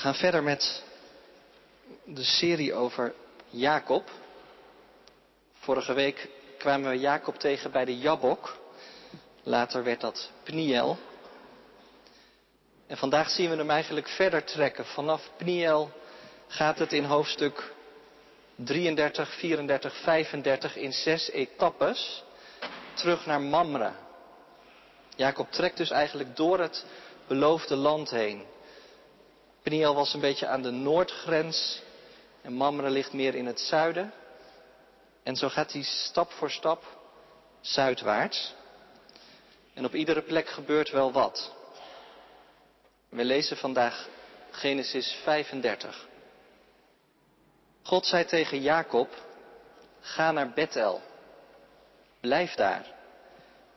gaan verder met de serie over Jacob. Vorige week kwamen we Jacob tegen bij de Jabok. Later werd dat Pniel. En vandaag zien we hem eigenlijk verder trekken. Vanaf Pniel gaat het in hoofdstuk 33, 34, 35 in zes etappes terug naar Mamre. Jacob trekt dus eigenlijk door het beloofde land heen. Peniel was een beetje aan de noordgrens en Mamre ligt meer in het zuiden. En zo gaat hij stap voor stap zuidwaarts. En op iedere plek gebeurt wel wat. We lezen vandaag Genesis 35. God zei tegen Jacob, ga naar Bethel, blijf daar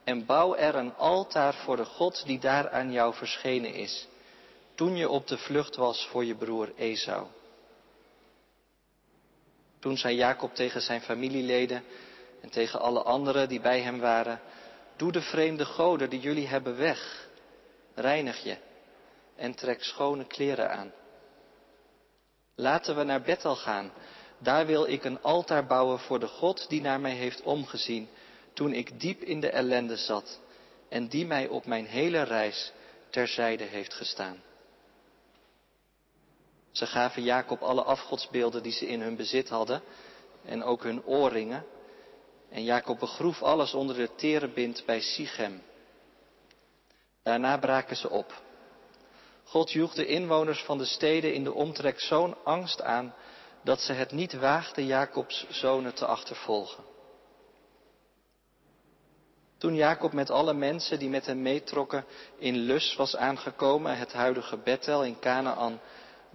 en bouw er een altaar voor de God die daar aan jou verschenen is, toen je op de vlucht was voor je broer Esau. Toen zei Jacob tegen zijn familieleden en tegen alle anderen die bij hem waren, doe de vreemde goden die jullie hebben weg, reinig je en trek schone kleren aan. Laten we naar Bethel gaan. Daar wil ik een altaar bouwen voor de God die naar mij heeft omgezien toen ik diep in de ellende zat en die mij op mijn hele reis terzijde heeft gestaan. Ze gaven Jacob alle afgodsbeelden die ze in hun bezit hadden en ook hun oorringen. En Jacob begroef alles onder de terebint bij Sichem. Daarna braken ze op. God joeg de inwoners van de steden in de omtrek zo'n angst aan dat ze het niet waagden Jacobs zonen te achtervolgen. Toen Jacob met alle mensen die met hem meetrokken in Lus was aangekomen, het huidige Bethel in Canaan,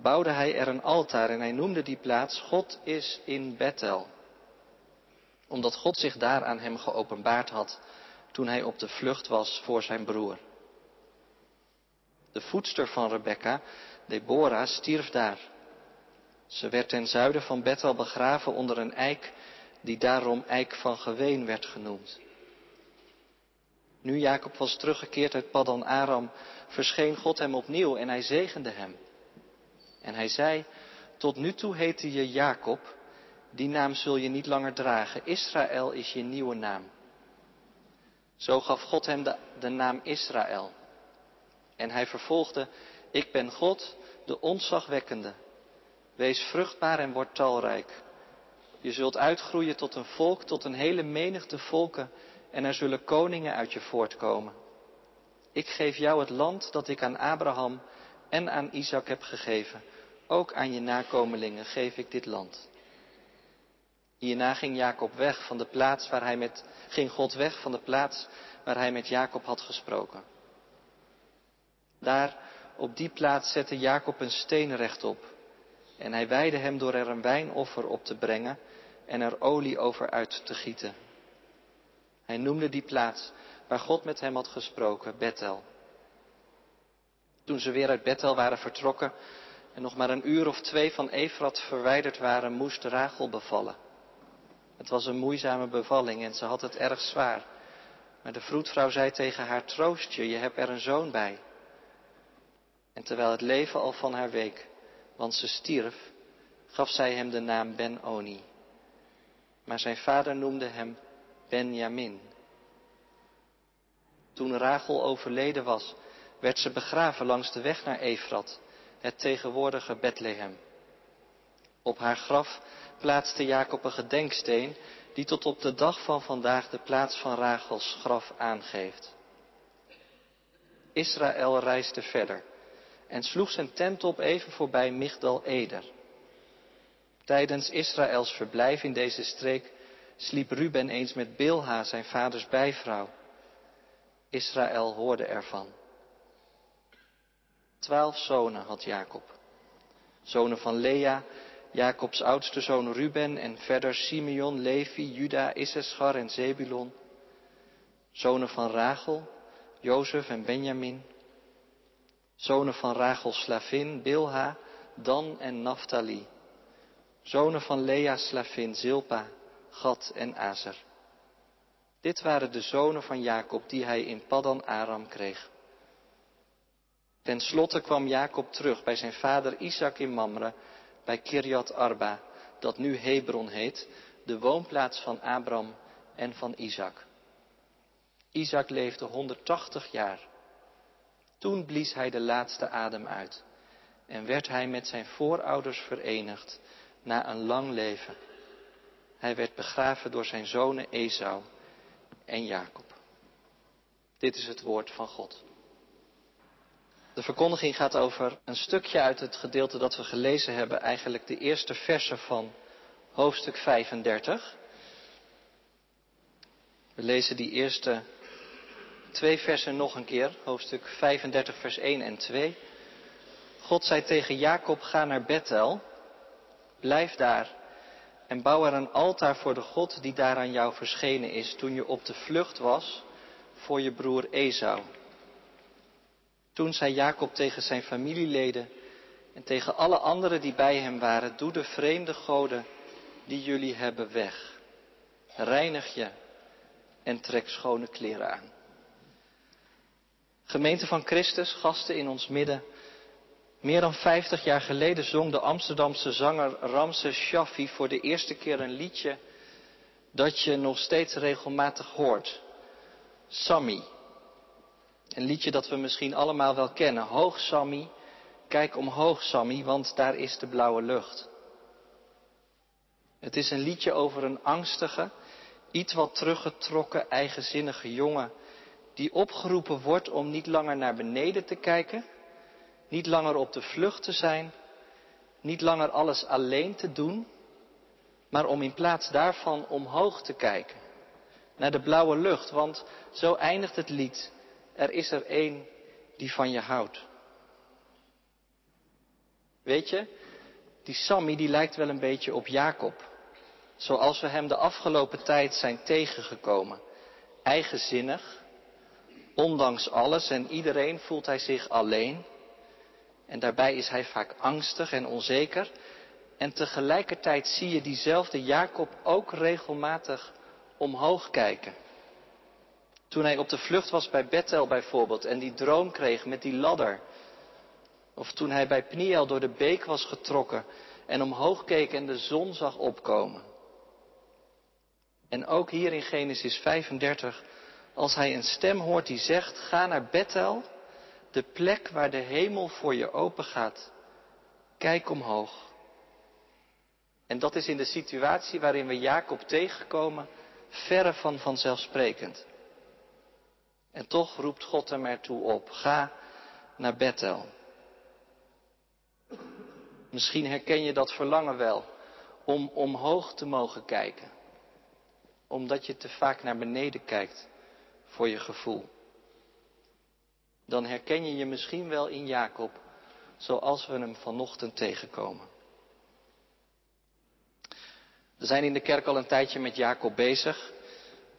bouwde hij er een altaar en hij noemde die plaats God is in Bethel. Omdat God zich daar aan hem geopenbaard had toen hij op de vlucht was voor zijn broer. De voedster van Rebecca, Deborah, stierf daar. Ze werd ten zuiden van Bethel begraven onder een eik die daarom eik van geween werd genoemd. Nu Jacob was teruggekeerd uit Paddan Aram, verscheen God hem opnieuw en hij zegende hem. En hij zei, tot nu toe heette je Jacob, die naam zul je niet langer dragen, Israël is je nieuwe naam. Zo gaf God hem de, de naam Israël. En hij vervolgde, ik ben God, de ontzagwekkende. Wees vruchtbaar en word talrijk. Je zult uitgroeien tot een volk, tot een hele menigte volken en er zullen koningen uit je voortkomen. Ik geef jou het land dat ik aan Abraham en aan Isaac heb gegeven. Ook aan je nakomelingen geef ik dit land. Hierna ging Jacob weg van de plaats waar hij met, ging God weg van de plaats waar hij met Jacob had gesproken. Daar, op die plaats, zette Jacob een steen rechtop. En hij weide hem door er een wijnoffer op te brengen en er olie over uit te gieten. Hij noemde die plaats waar God met hem had gesproken, Bethel. Toen ze weer uit Bethel waren vertrokken en nog maar een uur of twee van Efrat verwijderd waren, moest Rachel bevallen. Het was een moeizame bevalling en ze had het erg zwaar. Maar de vroedvrouw zei tegen haar, troost je, je hebt er een zoon bij. En terwijl het leven al van haar week, want ze stierf, gaf zij hem de naam Ben-Oni. Maar zijn vader noemde hem Benjamin. Toen Rachel overleden was, werd ze begraven langs de weg naar Efrat, het tegenwoordige Bethlehem. Op haar graf plaatste Jacob een gedenksteen die tot op de dag van vandaag de plaats van Rachels graf aangeeft. Israël reisde verder en sloeg zijn tent op even voorbij Migdal Eder. Tijdens Israëls verblijf in deze streek sliep Ruben eens met Bilha, zijn vaders bijvrouw. Israël hoorde ervan. Twaalf zonen had Jacob. Zonen van Lea, Jacobs oudste zoon Ruben en verder Simeon, Levi, Juda, Issachar en Zebulon. Zonen van Rachel, Jozef en Benjamin. Zonen van Rachel slavin, Bilha, Dan en Naphtali. Zonen van Lea slavin, Zilpa, Gad en Azer. Dit waren de zonen van Jacob die hij in Paddan Aram kreeg. Ten slotte kwam Jacob terug bij zijn vader Isaac in Mamre, bij Kirjat Arba, dat nu Hebron heet, de woonplaats van Abram en van Isaac. Isaac leefde 180 jaar. Toen blies hij de laatste adem uit en werd hij met zijn voorouders verenigd na een lang leven. Hij werd begraven door zijn zonen Esau en Jacob. Dit is het woord van God. De verkondiging gaat over een stukje uit het gedeelte dat we gelezen hebben, eigenlijk de eerste versen van hoofdstuk 35. We lezen die eerste twee versen nog een keer, hoofdstuk 35, vers 1 en 2. God zei tegen Jacob, ga naar Bethel, blijf daar en bouw er een altaar voor de God die daar aan jou verschenen is toen je op de vlucht was voor je broer Esau. Toen zei Jacob tegen zijn familieleden en tegen alle anderen die bij hem waren, doe de vreemde goden die jullie hebben weg. Reinig je en trek schone kleren aan. Gemeente van Christus, gasten in ons midden. Meer dan 50 jaar geleden zong de Amsterdamse zanger Ramses Shaffi voor de eerste keer een liedje dat je nog steeds regelmatig hoort. Sammy. Een liedje dat we misschien allemaal wel kennen. Hoog Sammy, kijk omhoog Sammy, want daar is de blauwe lucht. Het is een liedje over een angstige, iets wat teruggetrokken, eigenzinnige jongen die opgeroepen wordt om niet langer naar beneden te kijken, niet langer op de vlucht te zijn, niet langer alles alleen te doen, maar om in plaats daarvan omhoog te kijken, naar de blauwe lucht, want zo eindigt het lied. Er is er één die van je houdt. Weet je, die Sammy die lijkt wel een beetje op Jacob, zoals we hem de afgelopen tijd zijn tegengekomen. Eigenzinnig, Ondanks alles en iedereen voelt hij zich alleen. En daarbij is hij vaak angstig en onzeker. En tegelijkertijd zie je diezelfde Jacob ook regelmatig omhoog kijken. Toen hij op de vlucht was bij Bethel bijvoorbeeld en die droom kreeg met die ladder. Of toen hij bij Pniel door de beek was getrokken en omhoog keek en de zon zag opkomen. En ook hier in Genesis 35 als hij een stem hoort die zegt, ga naar Bethel, de plek waar de hemel voor je open gaat. Kijk omhoog. En dat is in de situatie waarin we Jacob tegenkomen, verre van vanzelfsprekend. En toch roept God hem ertoe op, ga naar Bethel. Misschien herken je dat verlangen wel om omhoog te mogen kijken, omdat je te vaak naar beneden kijkt voor je gevoel. Dan herken je je misschien wel in Jacob zoals we hem vanochtend tegenkomen. We zijn in de kerk al een tijdje met Jacob bezig.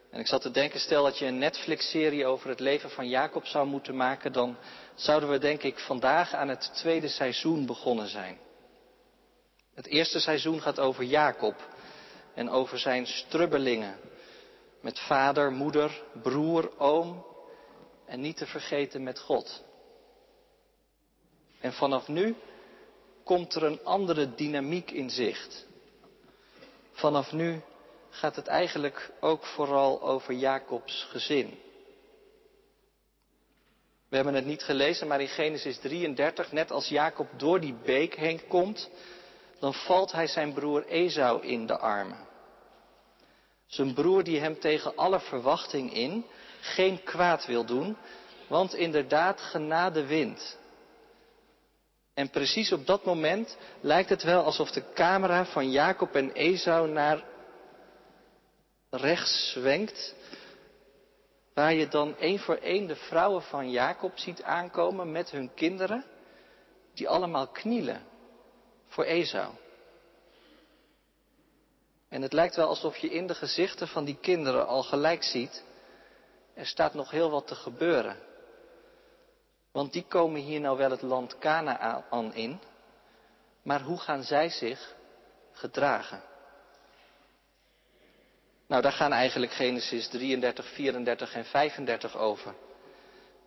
En ik zat te denken, stel dat je een Netflix-serie over het leven van Jacob zou moeten maken, dan zouden we denk ik vandaag aan het tweede seizoen begonnen zijn. Het eerste seizoen gaat over Jacob en over zijn strubbelingen, met vader, moeder, broer, oom en niet te vergeten met God. En vanaf nu komt er een andere dynamiek in zicht. Vanaf nu gaat het eigenlijk ook vooral over Jacobs gezin. We hebben het niet gelezen, maar in Genesis 33, net als Jacob door die beek heen komt, dan valt hij zijn broer Esau in de armen. Zijn broer die hem tegen alle verwachting in geen kwaad wil doen, want inderdaad genade wint. En precies op dat moment lijkt het wel alsof de camera van Jacob en Esau naar rechts zwenkt, waar je dan één voor één de vrouwen van Jacob ziet aankomen met hun kinderen, die allemaal knielen voor Esau. En het lijkt wel alsof je in de gezichten van die kinderen al gelijk ziet, er staat nog heel wat te gebeuren. Want die komen hier nou wel het land Canaan in, maar hoe gaan zij zich gedragen? Nou, daar gaan eigenlijk Genesis 33, 34 en 35 over.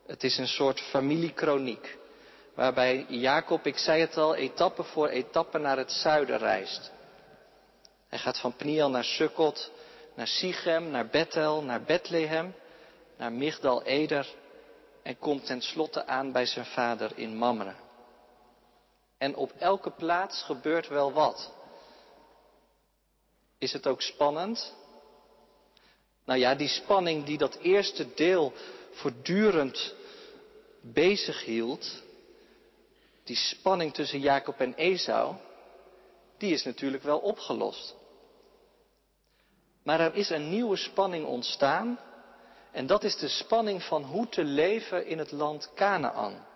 Het is een soort familiekroniek. waarbij Jacob, ik zei het al, etappe voor etappe naar het zuiden reist. Hij gaat van Pniel naar Sukkot, naar Sichem, naar Bethel, naar Bethlehem, naar Migdal Eder en komt tenslotte aan bij zijn vader in Mamre. En op elke plaats gebeurt wel wat. Is het ook spannend? Nou ja, die spanning die dat eerste deel voortdurend bezig hield, die spanning tussen Jacob en Esau, die is natuurlijk wel opgelost. Maar er is een nieuwe spanning ontstaan en dat is de spanning van hoe te leven in het land Canaan.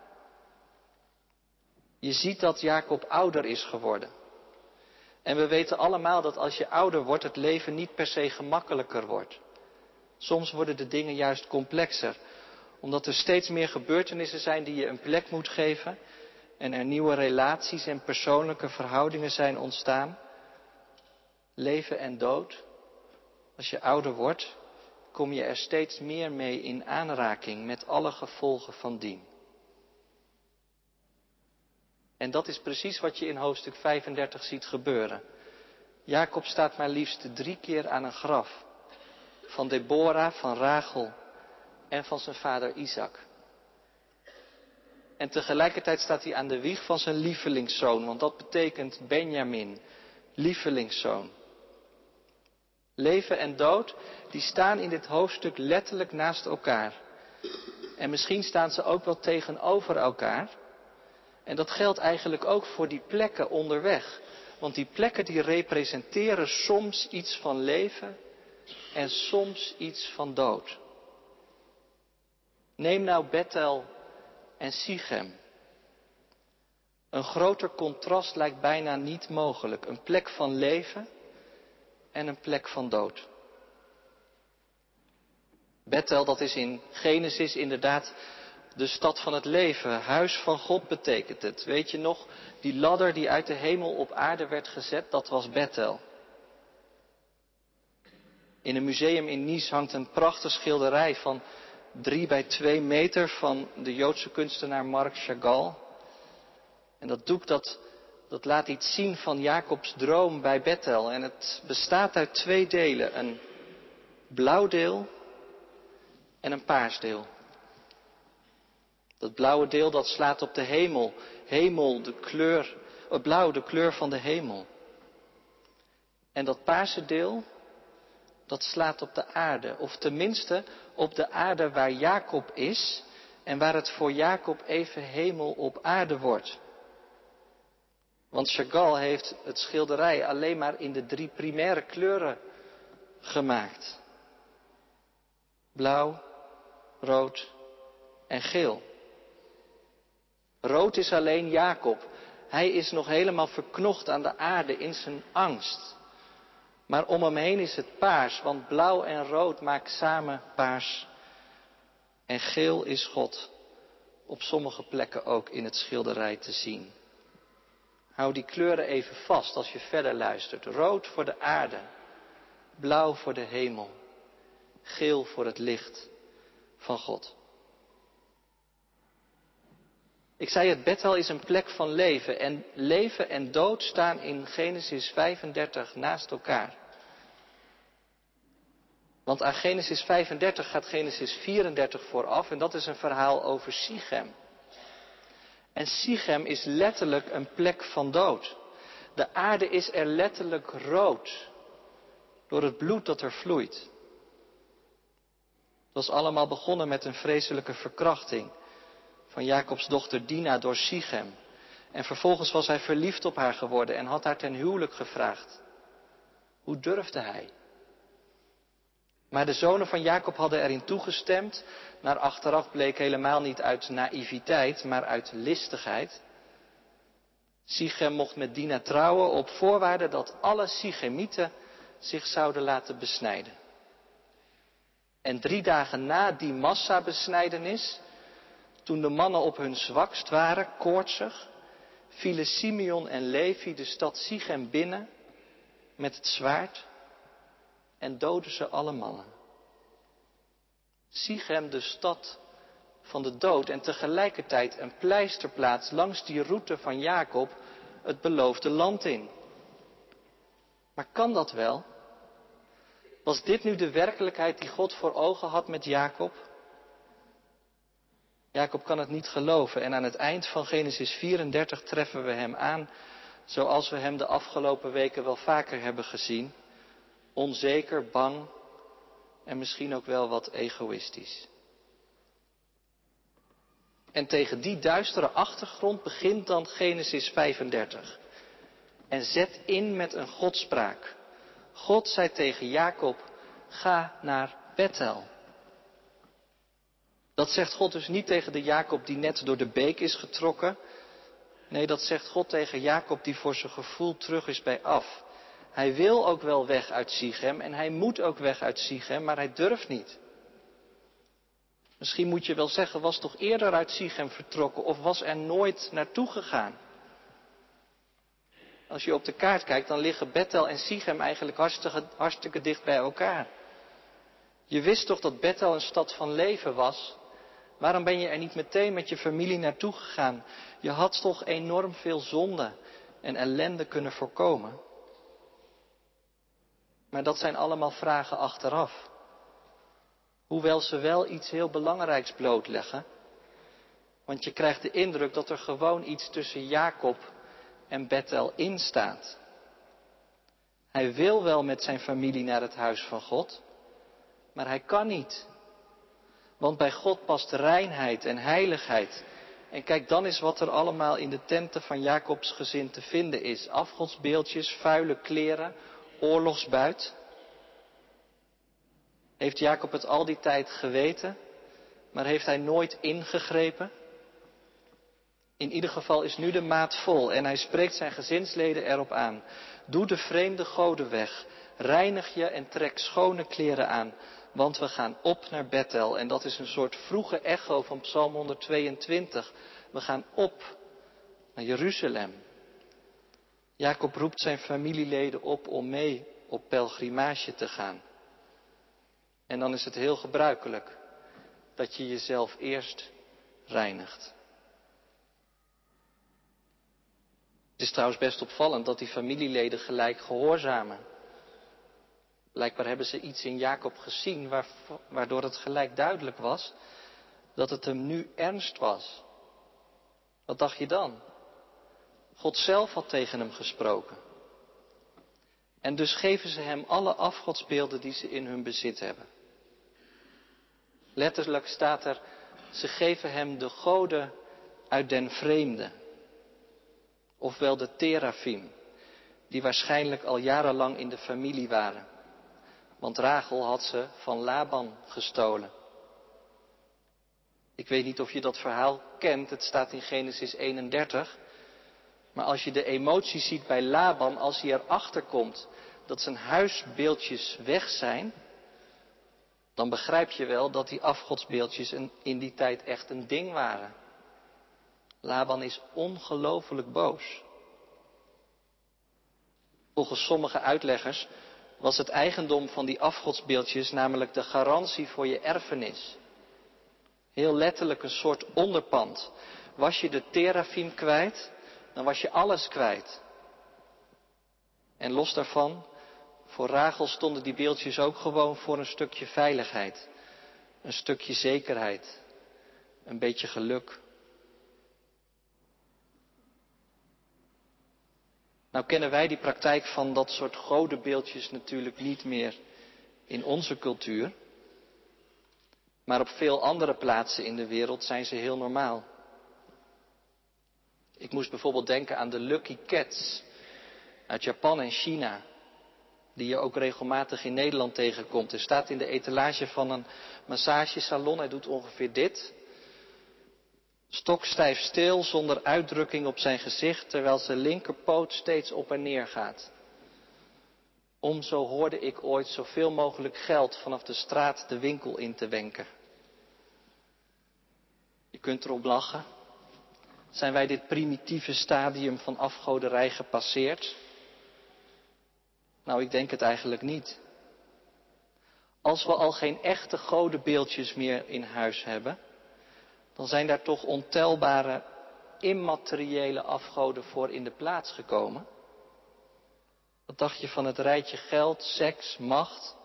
Je ziet dat Jacob ouder is geworden. En we weten allemaal dat als je ouder wordt, het leven niet per se gemakkelijker wordt. Soms worden de dingen juist complexer, omdat er steeds meer gebeurtenissen zijn die je een plek moet geven en er nieuwe relaties en persoonlijke verhoudingen zijn ontstaan. Leven en dood. Als je ouder wordt, kom je er steeds meer mee in aanraking met alle gevolgen van dien. En dat is precies wat je in hoofdstuk 35 ziet gebeuren. Jacob staat maar liefst drie keer aan een graf. Van Deborah, van Rachel en van zijn vader Isaac. En tegelijkertijd staat hij aan de wieg van zijn lievelingszoon, want dat betekent Benjamin, lievelingszoon. Leven en dood, die staan in dit hoofdstuk letterlijk naast elkaar. En misschien staan ze ook wel tegenover elkaar. En dat geldt eigenlijk ook voor die plekken onderweg. Want die plekken die representeren soms iets van leven en soms iets van dood. Neem nou Bethel en Sichem. Een groter contrast lijkt bijna niet mogelijk. Een plek van leven en een plek van dood. Bethel, dat is in Genesis inderdaad de stad van het leven. Huis van God betekent het. Weet je nog, die ladder die uit de hemel op aarde werd gezet, dat was Bethel. In een museum in Nice hangt een prachtige schilderij van drie bij twee meter van de Joodse kunstenaar Marc Chagall. En dat doek dat, dat laat iets zien van Jacobs droom bij Bethel. En het bestaat uit twee delen. Een blauw deel en een paars deel. Dat blauwe deel dat slaat op de hemel. Hemel, de kleur, het blauw, de kleur van de hemel. En dat paarse deel, dat slaat op de aarde. Of tenminste op de aarde waar Jacob is en waar het voor Jacob even hemel op aarde wordt. Want Chagall heeft het schilderij alleen maar in de drie primaire kleuren gemaakt. Blauw, rood en geel. Rood is alleen Jacob. Hij is nog helemaal verknocht aan de aarde in zijn angst. Maar om hem heen is het paars, want blauw en rood maken samen paars. En geel is God op sommige plekken ook in het schilderij te zien. Hou die kleuren even vast als je verder luistert. Rood voor de aarde, blauw voor de hemel, geel voor het licht van God. Ik zei het, Bethel is een plek van leven en leven en dood staan in Genesis 35 naast elkaar. Want aan Genesis 35 gaat Genesis 34 vooraf en dat is een verhaal over Sichem. En Sichem is letterlijk een plek van dood. De aarde is er letterlijk rood door het bloed dat er vloeit. Het was allemaal begonnen met een vreselijke verkrachting van Jacobs dochter Dina door Sichem. En vervolgens was hij verliefd op haar geworden en had haar ten huwelijk gevraagd. Hoe durfde hij? Maar de zonen van Jacob hadden erin toegestemd. Naar achteraf bleek helemaal niet uit naïviteit, maar uit listigheid. Sichem mocht met Dina trouwen op voorwaarde dat alle Sichemieten zich zouden laten besnijden. En drie dagen na die massabesnijdenis toen de mannen op hun zwakst waren, koortsig, vielen Simeon en Levi de stad Sichem binnen met het zwaard en doden ze alle mannen. Sichem, de stad van de dood en tegelijkertijd een pleisterplaats langs die route van Jacob het beloofde land in. Maar kan dat wel? Was dit nu de werkelijkheid die God voor ogen had met Jacob? Jacob kan het niet geloven en aan het eind van Genesis 34 treffen we hem aan zoals we hem de afgelopen weken wel vaker hebben gezien. Onzeker, bang en misschien ook wel wat egoïstisch. En tegen die duistere achtergrond begint dan Genesis 35. En zet in met een godspraak. God zei tegen Jacob, ga naar Bethel. Dat zegt God dus niet tegen de Jacob die net door de beek is getrokken. Nee, dat zegt God tegen Jacob die voor zijn gevoel terug is bij af. Hij wil ook wel weg uit Sichem en hij moet ook weg uit Sichem, maar hij durft niet. Misschien moet je wel zeggen, was toch eerder uit Sichem vertrokken of was er nooit naartoe gegaan? Als je op de kaart kijkt, dan liggen Bethel en Sichem eigenlijk hartstikke, hartstikke dicht bij elkaar. Je wist toch dat Bethel een stad van leven was? Waarom ben je er niet meteen met je familie naartoe gegaan? Je had toch enorm veel zonde en ellende kunnen voorkomen? Maar dat zijn allemaal vragen achteraf. Hoewel ze wel iets heel belangrijks blootleggen. Want je krijgt de indruk dat er gewoon iets tussen Jacob en Bethel in staat. Hij wil wel met zijn familie naar het huis van God, maar hij kan niet. Want bij God past reinheid en heiligheid. En kijk dan eens wat er allemaal in de tenten van Jacobs gezin te vinden is. Afgodsbeeldjes, vuile kleren, oorlogsbuit. Heeft Jacob het al die tijd geweten, maar heeft hij nooit ingegrepen? In ieder geval is nu de maat vol en hij spreekt zijn gezinsleden erop aan. Doe de vreemde goden weg, reinig je en trek schone kleren aan, want we gaan op naar Bethel. En dat is een soort vroege echo van Psalm 122. We gaan op naar Jeruzalem. Jacob roept zijn familieleden op om mee op pelgrimage te gaan. En dan is het heel gebruikelijk dat je jezelf eerst reinigt. Het is trouwens best opvallend dat die familieleden gelijk gehoorzamen. Blijkbaar hebben ze iets in Jacob gezien waardoor het gelijk duidelijk was dat het hem nu ernst was. Wat dacht je dan? God zelf had tegen hem gesproken. En dus geven ze hem alle afgodsbeelden die ze in hun bezit hebben. Letterlijk staat er, ze geven hem de goden uit den vreemde. Ofwel de terafim, die waarschijnlijk al jarenlang in de familie waren. Want Rachel had ze van Laban gestolen. Ik weet niet of je dat verhaal kent, het staat in Genesis 31. Maar als je de emotie ziet bij Laban, als hij erachter komt dat zijn huisbeeldjes weg zijn, dan begrijp je wel dat die afgodsbeeldjes in die tijd echt een ding waren. Laban is ongelooflijk boos. Volgens sommige uitleggers was het eigendom van die afgodsbeeldjes namelijk de garantie voor je erfenis. Heel letterlijk een soort onderpand. Was je de terafim kwijt, dan was je alles kwijt. En los daarvan, voor Rachel stonden die beeldjes ook gewoon voor een stukje veiligheid. Een stukje zekerheid. Een beetje geluk. Nou kennen wij die praktijk van dat soort godenbeeldjes natuurlijk niet meer in onze cultuur. Maar op veel andere plaatsen in de wereld zijn ze heel normaal. Ik moest bijvoorbeeld denken aan de Lucky Cats uit Japan en China, die je ook regelmatig in Nederland tegenkomt. Er staat in de etalage van een massagesalon, hij doet ongeveer dit. Stokstijf stil, zonder uitdrukking op zijn gezicht, terwijl zijn linkerpoot steeds op en neer gaat. Om, zo hoorde ik ooit, zoveel mogelijk geld vanaf de straat de winkel in te wenken. Je kunt erop lachen. Zijn wij dit primitieve stadium van afgoderij gepasseerd? Nou, ik denk het eigenlijk niet. Als we al geen echte godenbeeldjes meer in huis hebben, dan zijn daar toch ontelbare immateriële afgoden voor in de plaats gekomen. Wat dacht je van het rijtje geld, seks, macht?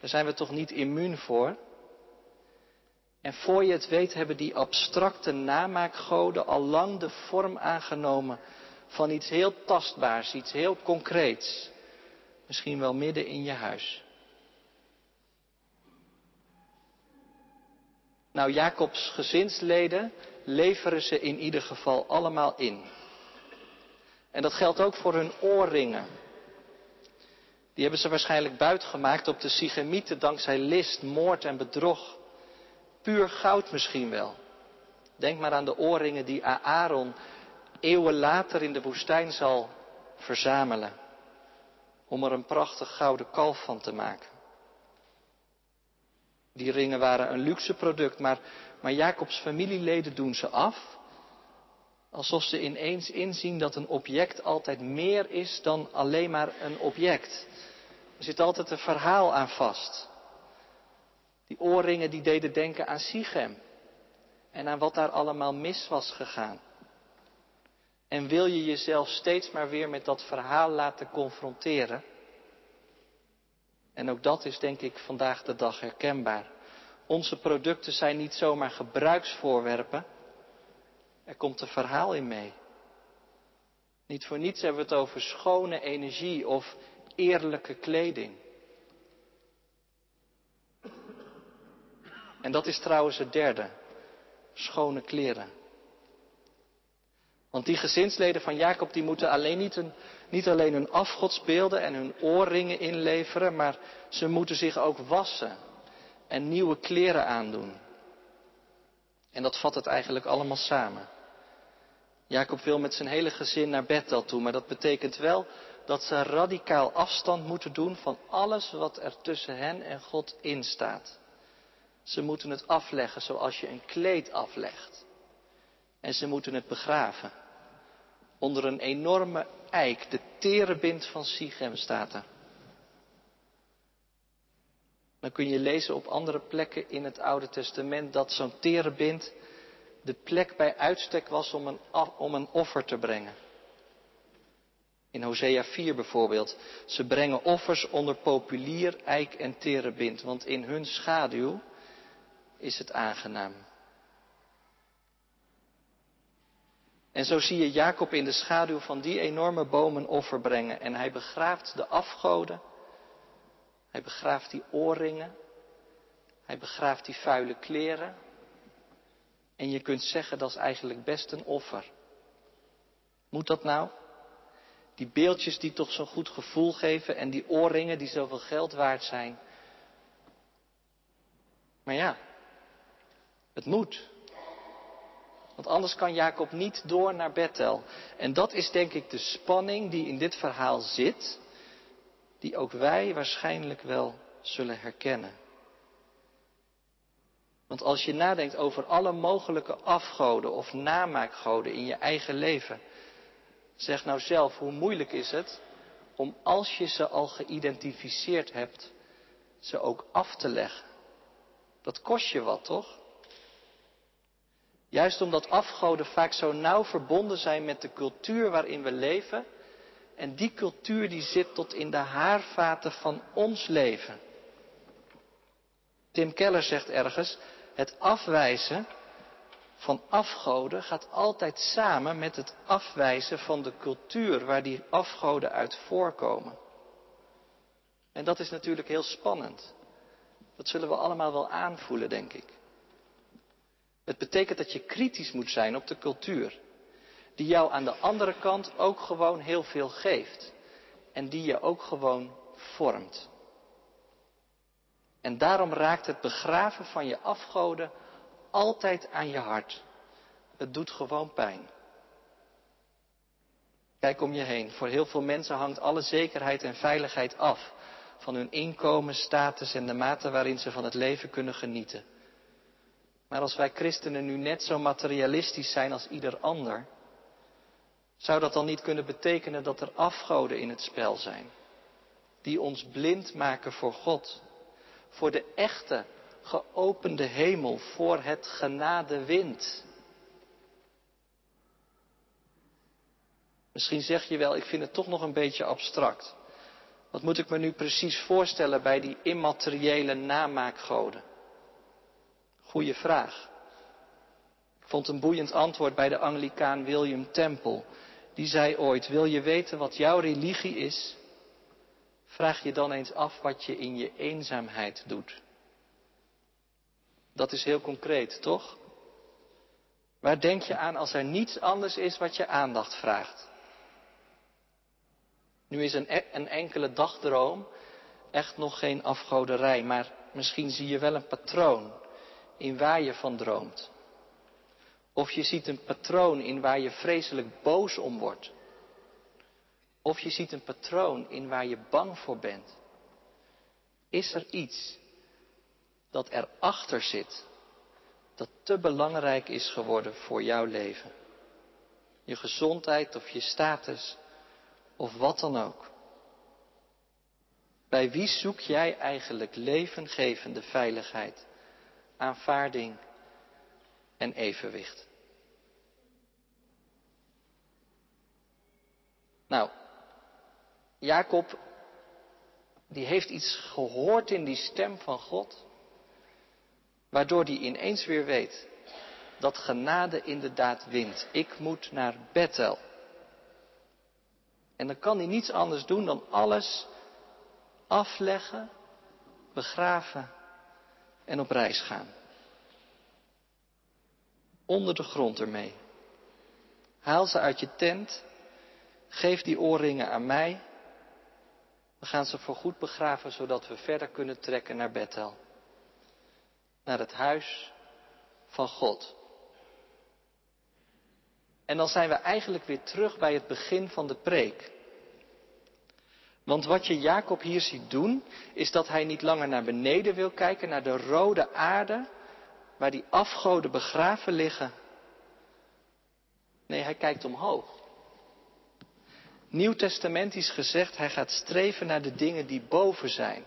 Daar zijn we toch niet immuun voor? En voor je het weet hebben die abstracte namaakgoden al lang de vorm aangenomen van iets heel tastbaars, iets heel concreets. Misschien wel midden in je huis. Nou, Jacobs gezinsleden leveren ze in ieder geval allemaal in. En dat geldt ook voor hun oorringen. Die hebben ze waarschijnlijk buitgemaakt op de Sigemieten dankzij list, moord en bedrog. Puur goud misschien wel. Denk maar aan de oorringen die Aaron eeuwen later in de woestijn zal verzamelen. Om er een prachtig gouden kalf van te maken. Die ringen waren een luxe product, maar, maar Jacobs familieleden doen ze af. Alsof ze ineens inzien dat een object altijd meer is dan alleen maar een object. Er zit altijd een verhaal aan vast. Die oorringen die deden denken aan Sichem. En aan wat daar allemaal mis was gegaan. En wil je jezelf steeds maar weer met dat verhaal laten confronteren? En ook dat is denk ik vandaag de dag herkenbaar. Onze producten zijn niet zomaar gebruiksvoorwerpen. Er komt een verhaal in mee. Niet voor niets hebben we het over schone energie of eerlijke kleding. En dat is trouwens het derde. Schone kleren. Want die gezinsleden van Jacob die moeten alleen niet, niet alleen hun afgodsbeelden en hun oorringen inleveren, maar ze moeten zich ook wassen en nieuwe kleren aandoen. En dat vat het eigenlijk allemaal samen. Jacob wil met zijn hele gezin naar Bethel toe, maar dat betekent wel dat ze radicaal afstand moeten doen van alles wat er tussen hen en God instaat. Ze moeten het afleggen zoals je een kleed aflegt. En ze moeten het begraven. Onder een enorme eik, de terebint van Sichem staat er. Dan kun je lezen op andere plekken in het Oude Testament dat zo'n terebint de plek bij uitstek was om een, om een offer te brengen. In Hosea 4 bijvoorbeeld. Ze brengen offers onder populier, eik en terebint, want in hun schaduw is het aangenaam. En zo zie je Jacob in de schaduw van die enorme bomen offer brengen. En hij begraaft de afgoden. Hij begraaft die oorringen. Hij begraaft die vuile kleren. En je kunt zeggen dat is eigenlijk best een offer. Moet dat nou? Die beeldjes die toch zo'n goed gevoel geven en die oorringen die zoveel geld waard zijn. Maar ja, het moet. Want anders kan Jacob niet door naar Bethel. En dat is denk ik de spanning die in dit verhaal zit, die ook wij waarschijnlijk wel zullen herkennen. Want als je nadenkt over alle mogelijke afgoden of namaakgoden in je eigen leven, zeg nou zelf, hoe moeilijk is het om als je ze al geïdentificeerd hebt, ze ook af te leggen? Dat kost je wat, toch? Juist omdat afgoden vaak zo nauw verbonden zijn met de cultuur waarin we leven. En die cultuur die zit tot in de haarvaten van ons leven. Tim Keller zegt ergens, het afwijzen van afgoden gaat altijd samen met het afwijzen van de cultuur waar die afgoden uit voorkomen. En dat is natuurlijk heel spannend. Dat zullen we allemaal wel aanvoelen, denk ik. Het betekent dat je kritisch moet zijn op de cultuur. Die jou aan de andere kant ook gewoon heel veel geeft. En die je ook gewoon vormt. En daarom raakt het begraven van je afgoden altijd aan je hart. Het doet gewoon pijn. Kijk om je heen. Voor heel veel mensen hangt alle zekerheid en veiligheid af van hun inkomen, status en de mate waarin ze van het leven kunnen genieten. Maar als wij christenen nu net zo materialistisch zijn als ieder ander, zou dat dan niet kunnen betekenen dat er afgoden in het spel zijn, die ons blind maken voor God, voor de echte, geopende hemel voor het genadewind. Misschien zeg je wel, ik vind het toch nog een beetje abstract. Wat moet ik me nu precies voorstellen bij die immateriële namaakgoden? Goeie vraag. Ik vond een boeiend antwoord bij de Anglicaan William Temple. Die zei ooit, wil je weten wat jouw religie is? Vraag je dan eens af wat je in je eenzaamheid doet. Dat is heel concreet, toch? Waar denk je aan als er niets anders is wat je aandacht vraagt? Nu is een, e- een enkele dagdroom echt nog geen afgoderij, maar misschien zie je wel een patroon in waar je van droomt. Of je ziet een patroon in waar je vreselijk boos om wordt. Of je ziet een patroon in waar je bang voor bent. Is er iets dat erachter zit, dat te belangrijk is geworden voor jouw leven? Je gezondheid of je status of wat dan ook. Bij wie zoek jij eigenlijk levengevende veiligheid, aanvaarding en evenwicht? Nou, Jacob, die heeft iets gehoord in die stem van God, waardoor hij ineens weer weet dat genade inderdaad wint. Ik moet naar Bethel. En dan kan hij niets anders doen dan alles afleggen, begraven en op reis gaan. Onder de grond ermee. Haal ze uit je tent, geef die oorringen aan mij. We gaan ze voorgoed begraven zodat we verder kunnen trekken naar Bethel. Naar het huis van God. En dan zijn we eigenlijk weer terug bij het begin van de preek. Want wat je Jacob hier ziet doen, is dat hij niet langer naar beneden wil kijken, naar de rode aarde, waar die afgoden begraven liggen. Nee, hij kijkt omhoog. Nieuwtestamentisch gezegd, hij gaat streven naar de dingen die boven zijn.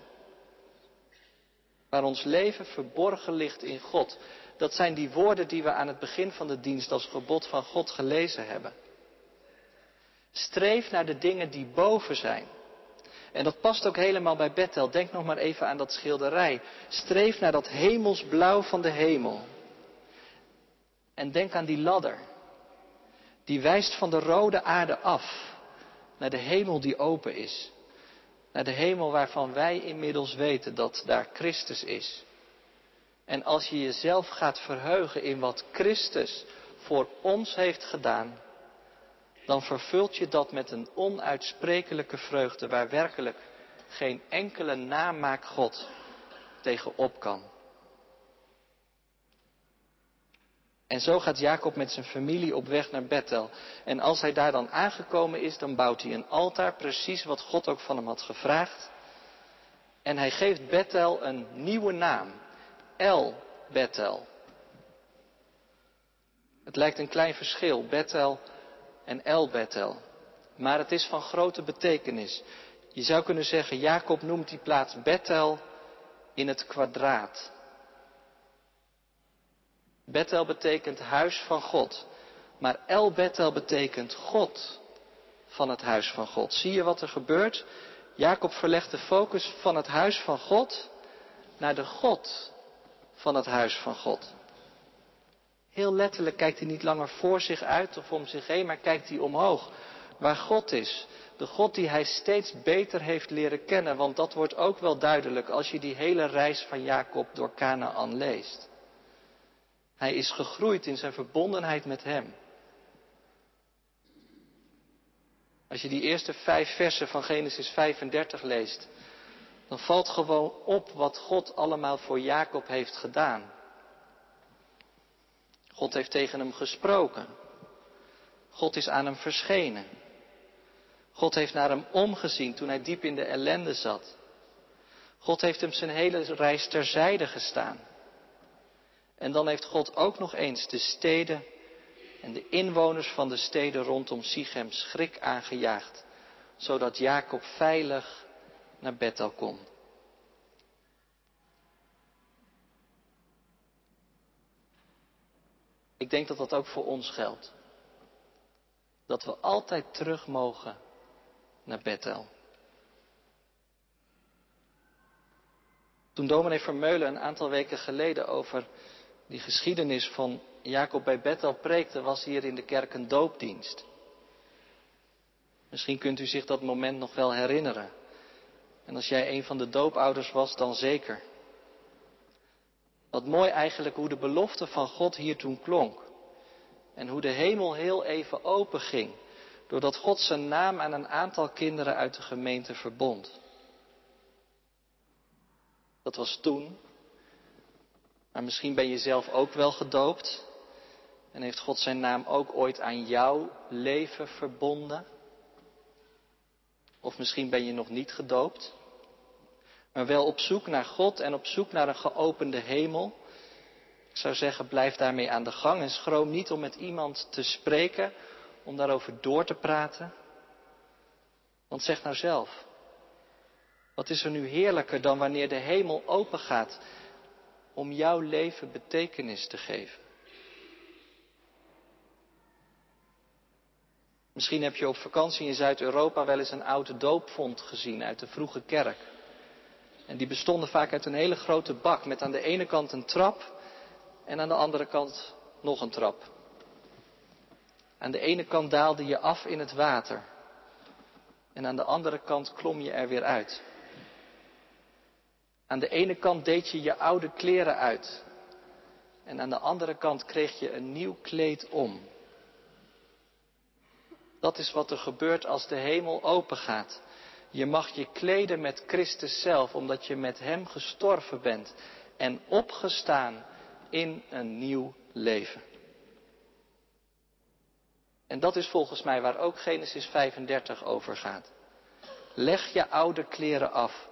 Waar ons leven verborgen ligt in God. Dat zijn die woorden die we aan het begin van de dienst als gebod van God gelezen hebben. Streef naar de dingen die boven zijn. En dat past ook helemaal bij Bethel. Denk nog maar even aan dat schilderij. Streef naar dat hemelsblauw van de hemel. En denk aan die ladder. Die wijst van de rode aarde af naar de hemel die open is. Naar de hemel waarvan wij inmiddels weten dat daar Christus is. En als je jezelf gaat verheugen in wat Christus voor ons heeft gedaan, dan vervult je dat met een onuitsprekelijke vreugde waar werkelijk geen enkele namaak God tegenop kan. En zo gaat Jacob met zijn familie op weg naar Bethel. En als hij daar dan aangekomen is, dan bouwt hij een altaar, precies wat God ook van hem had gevraagd. En hij geeft Bethel een nieuwe naam. El Bethel. Het lijkt een klein verschil, Bethel en El Bethel. Maar het is van grote betekenis. Je zou kunnen zeggen, Jacob noemt die plaats Bethel in het kwadraat. Bethel betekent huis van God. Maar El Bethel betekent God van het huis van God. Zie je wat er gebeurt? Jacob verlegt de focus van het huis van God naar de God van het huis van God. Heel letterlijk kijkt hij niet langer voor zich uit of om zich heen, maar kijkt hij omhoog. Waar God is. De God die hij steeds beter heeft leren kennen. Want dat wordt ook wel duidelijk als je die hele reis van Jacob door Canaan leest. Hij is gegroeid in zijn verbondenheid met hem. Als je die eerste vijf versen van Genesis 35 leest, dan valt gewoon op wat God allemaal voor Jacob heeft gedaan. God heeft tegen hem gesproken. God is aan hem verschenen. God heeft naar hem omgezien toen hij diep in de ellende zat. God heeft hem zijn hele reis terzijde gestaan. En dan heeft God ook nog eens de steden en de inwoners van de steden rondom Sichem schrik aangejaagd, zodat Jacob veilig naar Bethel kon. Ik denk dat dat ook voor ons geldt. Dat we altijd terug mogen naar Bethel. Toen dominee Vermeulen een aantal weken geleden over die geschiedenis van Jacob bij Bethel preekte, was hier in de kerk een doopdienst. Misschien kunt u zich dat moment nog wel herinneren. En als jij een van de doopouders was, dan zeker. Wat mooi eigenlijk hoe de belofte van God hier toen klonk. En hoe de hemel heel even open ging. Doordat God zijn naam aan een aantal kinderen uit de gemeente verbond. Dat was toen. Maar misschien ben je zelf ook wel gedoopt. En heeft God zijn naam ook ooit aan jouw leven verbonden? Of misschien ben je nog niet gedoopt, maar wel op zoek naar God en op zoek naar een geopende hemel. Ik zou zeggen, blijf daarmee aan de gang en schroom niet om met iemand te spreken, om daarover door te praten. Want zeg nou zelf, wat is er nu heerlijker dan wanneer de hemel open gaat om jouw leven betekenis te geven? Misschien heb je op vakantie in Zuid-Europa wel eens een oude doopvond gezien uit de vroege kerk. En die bestonden vaak uit een hele grote bak met aan de ene kant een trap en aan de andere kant nog een trap. Aan de ene kant daalde je af in het water en aan de andere kant klom je er weer uit. Aan de ene kant deed je je oude kleren uit en aan de andere kant kreeg je een nieuw kleed om. Dat is wat er gebeurt als de hemel opengaat. Je mag je kleden met Christus zelf, omdat je met Hem gestorven bent en opgestaan in een nieuw leven. En dat is volgens mij waar ook Genesis 35 over gaat. Leg je oude kleren af.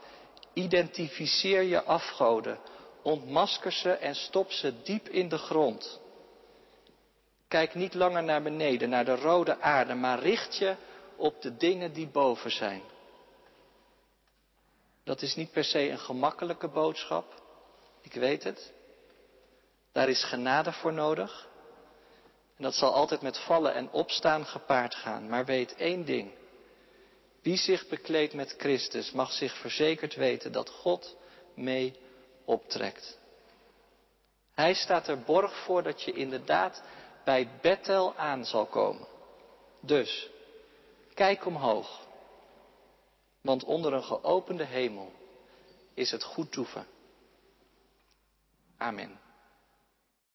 Identificeer je afgoden. Ontmasker ze en stop ze diep in de grond. Kijk niet langer naar beneden, naar de rode aarde, maar richt je op de dingen die boven zijn. Dat is niet per se een gemakkelijke boodschap. Ik weet het. Daar is genade voor nodig. En dat zal altijd met vallen en opstaan gepaard gaan. Maar weet één ding. Wie zich bekleedt met Christus mag zich verzekerd weten dat God mee optrekt. Hij staat er borg voor dat je inderdaad bij Bethel aan zal komen. Dus, kijk omhoog. Want onder een geopende hemel is het goed toeven. Amen.